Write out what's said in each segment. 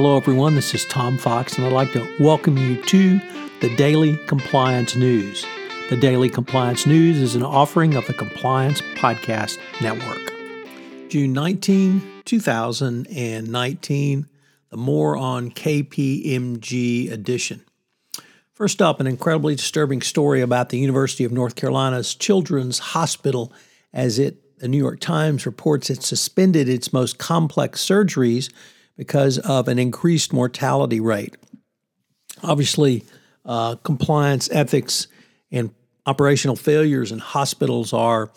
Hello, everyone. This is Tom Fox, and I'd like to welcome you to the Daily Compliance News. The Daily Compliance News is an offering of the Compliance Podcast Network. June 19, 2019, the More on KPMG edition. First up, an incredibly disturbing story about the University of North Carolina's Children's Hospital as it the New York Times reports it suspended its most complex surgeries because of an increased mortality rate. Obviously, uh, compliance, ethics, and operational failures in hospitals are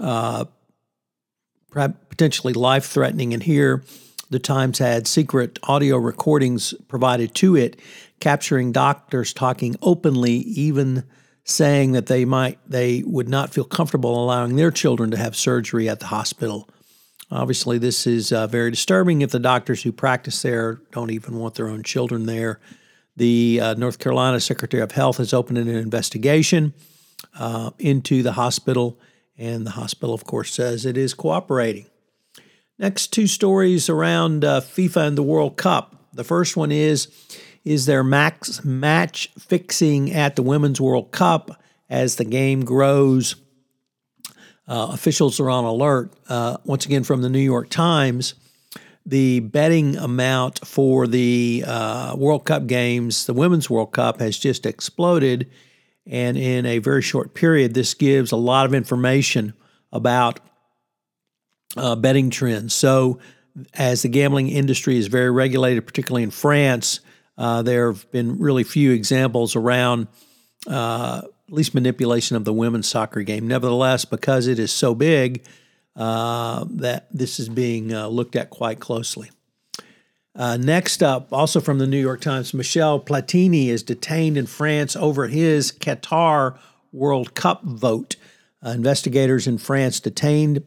uh, potentially life threatening. And here, the Times had secret audio recordings provided to it, capturing doctors talking openly, even saying that they might they would not feel comfortable allowing their children to have surgery at the hospital. Obviously, this is uh, very disturbing if the doctors who practice there don't even want their own children there. The uh, North Carolina Secretary of Health has opened an investigation uh, into the hospital, and the hospital, of course, says it is cooperating. Next, two stories around uh, FIFA and the World Cup. The first one is is there max match fixing at the Women's World Cup as the game grows? Uh, officials are on alert. Uh, once again, from the New York Times, the betting amount for the uh, World Cup games, the Women's World Cup, has just exploded. And in a very short period, this gives a lot of information about uh, betting trends. So, as the gambling industry is very regulated, particularly in France, uh, there have been really few examples around uh, at least manipulation of the women's soccer game. Nevertheless, because it is so big, uh, that this is being uh, looked at quite closely. Uh, next up, also from the New York Times, Michel Platini is detained in France over his Qatar World Cup vote. Uh, investigators in France detained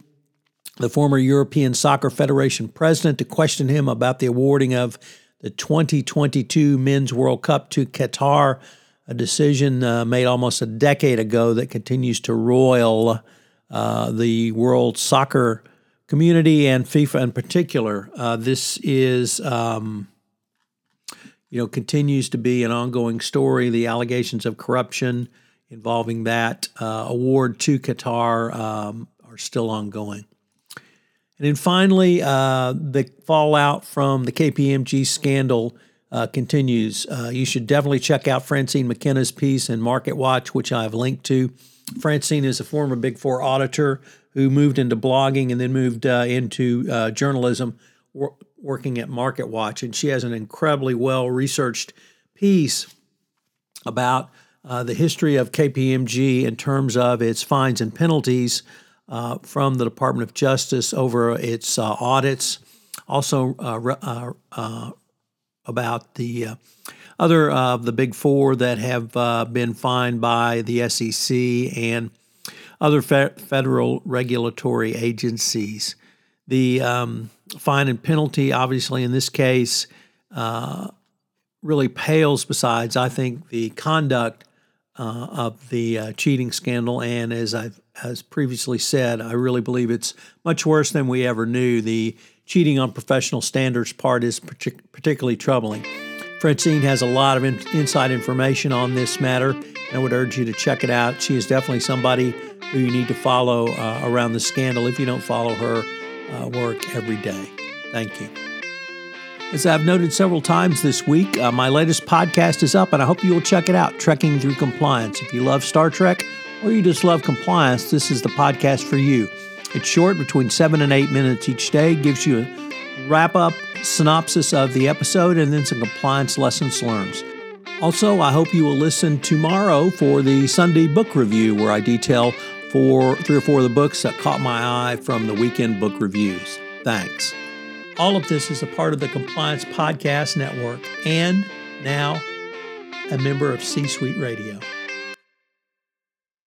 the former European Soccer Federation president to question him about the awarding of the 2022 Men's World Cup to Qatar, a decision uh, made almost a decade ago that continues to roil uh, the world soccer community and FIFA in particular. Uh, this is, um, you know, continues to be an ongoing story. The allegations of corruption involving that uh, award to Qatar um, are still ongoing. And then finally, uh, the fallout from the KPMG scandal uh, continues. Uh, you should definitely check out Francine McKenna's piece in Market Watch, which I have linked to. Francine is a former Big Four auditor who moved into blogging and then moved uh, into uh, journalism, wor- working at Market Watch. And she has an incredibly well researched piece about uh, the history of KPMG in terms of its fines and penalties uh, from the Department of Justice over its audits, also about the other of the big four that have been fined by the SEC and other fe- federal regulatory agencies. The um, fine and penalty, obviously, in this case, really pales besides, I think, the conduct uh, of the uh, cheating scandal. And as I've as previously said, I really believe it's much worse than we ever knew. The cheating on professional standards part is partic- particularly troubling. Francine has a lot of in- inside information on this matter. I would urge you to check it out. She is definitely somebody who you need to follow uh, around the scandal if you don't follow her uh, work every day. Thank you. As I've noted several times this week, uh, my latest podcast is up, and I hope you will check it out Trekking Through Compliance. If you love Star Trek or you just love compliance, this is the podcast for you. It's short, between seven and eight minutes each day, gives you a wrap up synopsis of the episode and then some compliance lessons learned. Also, I hope you will listen tomorrow for the Sunday book review, where I detail four, three or four of the books that caught my eye from the weekend book reviews. Thanks. All of this is a part of the Compliance Podcast Network and now a member of C Suite Radio.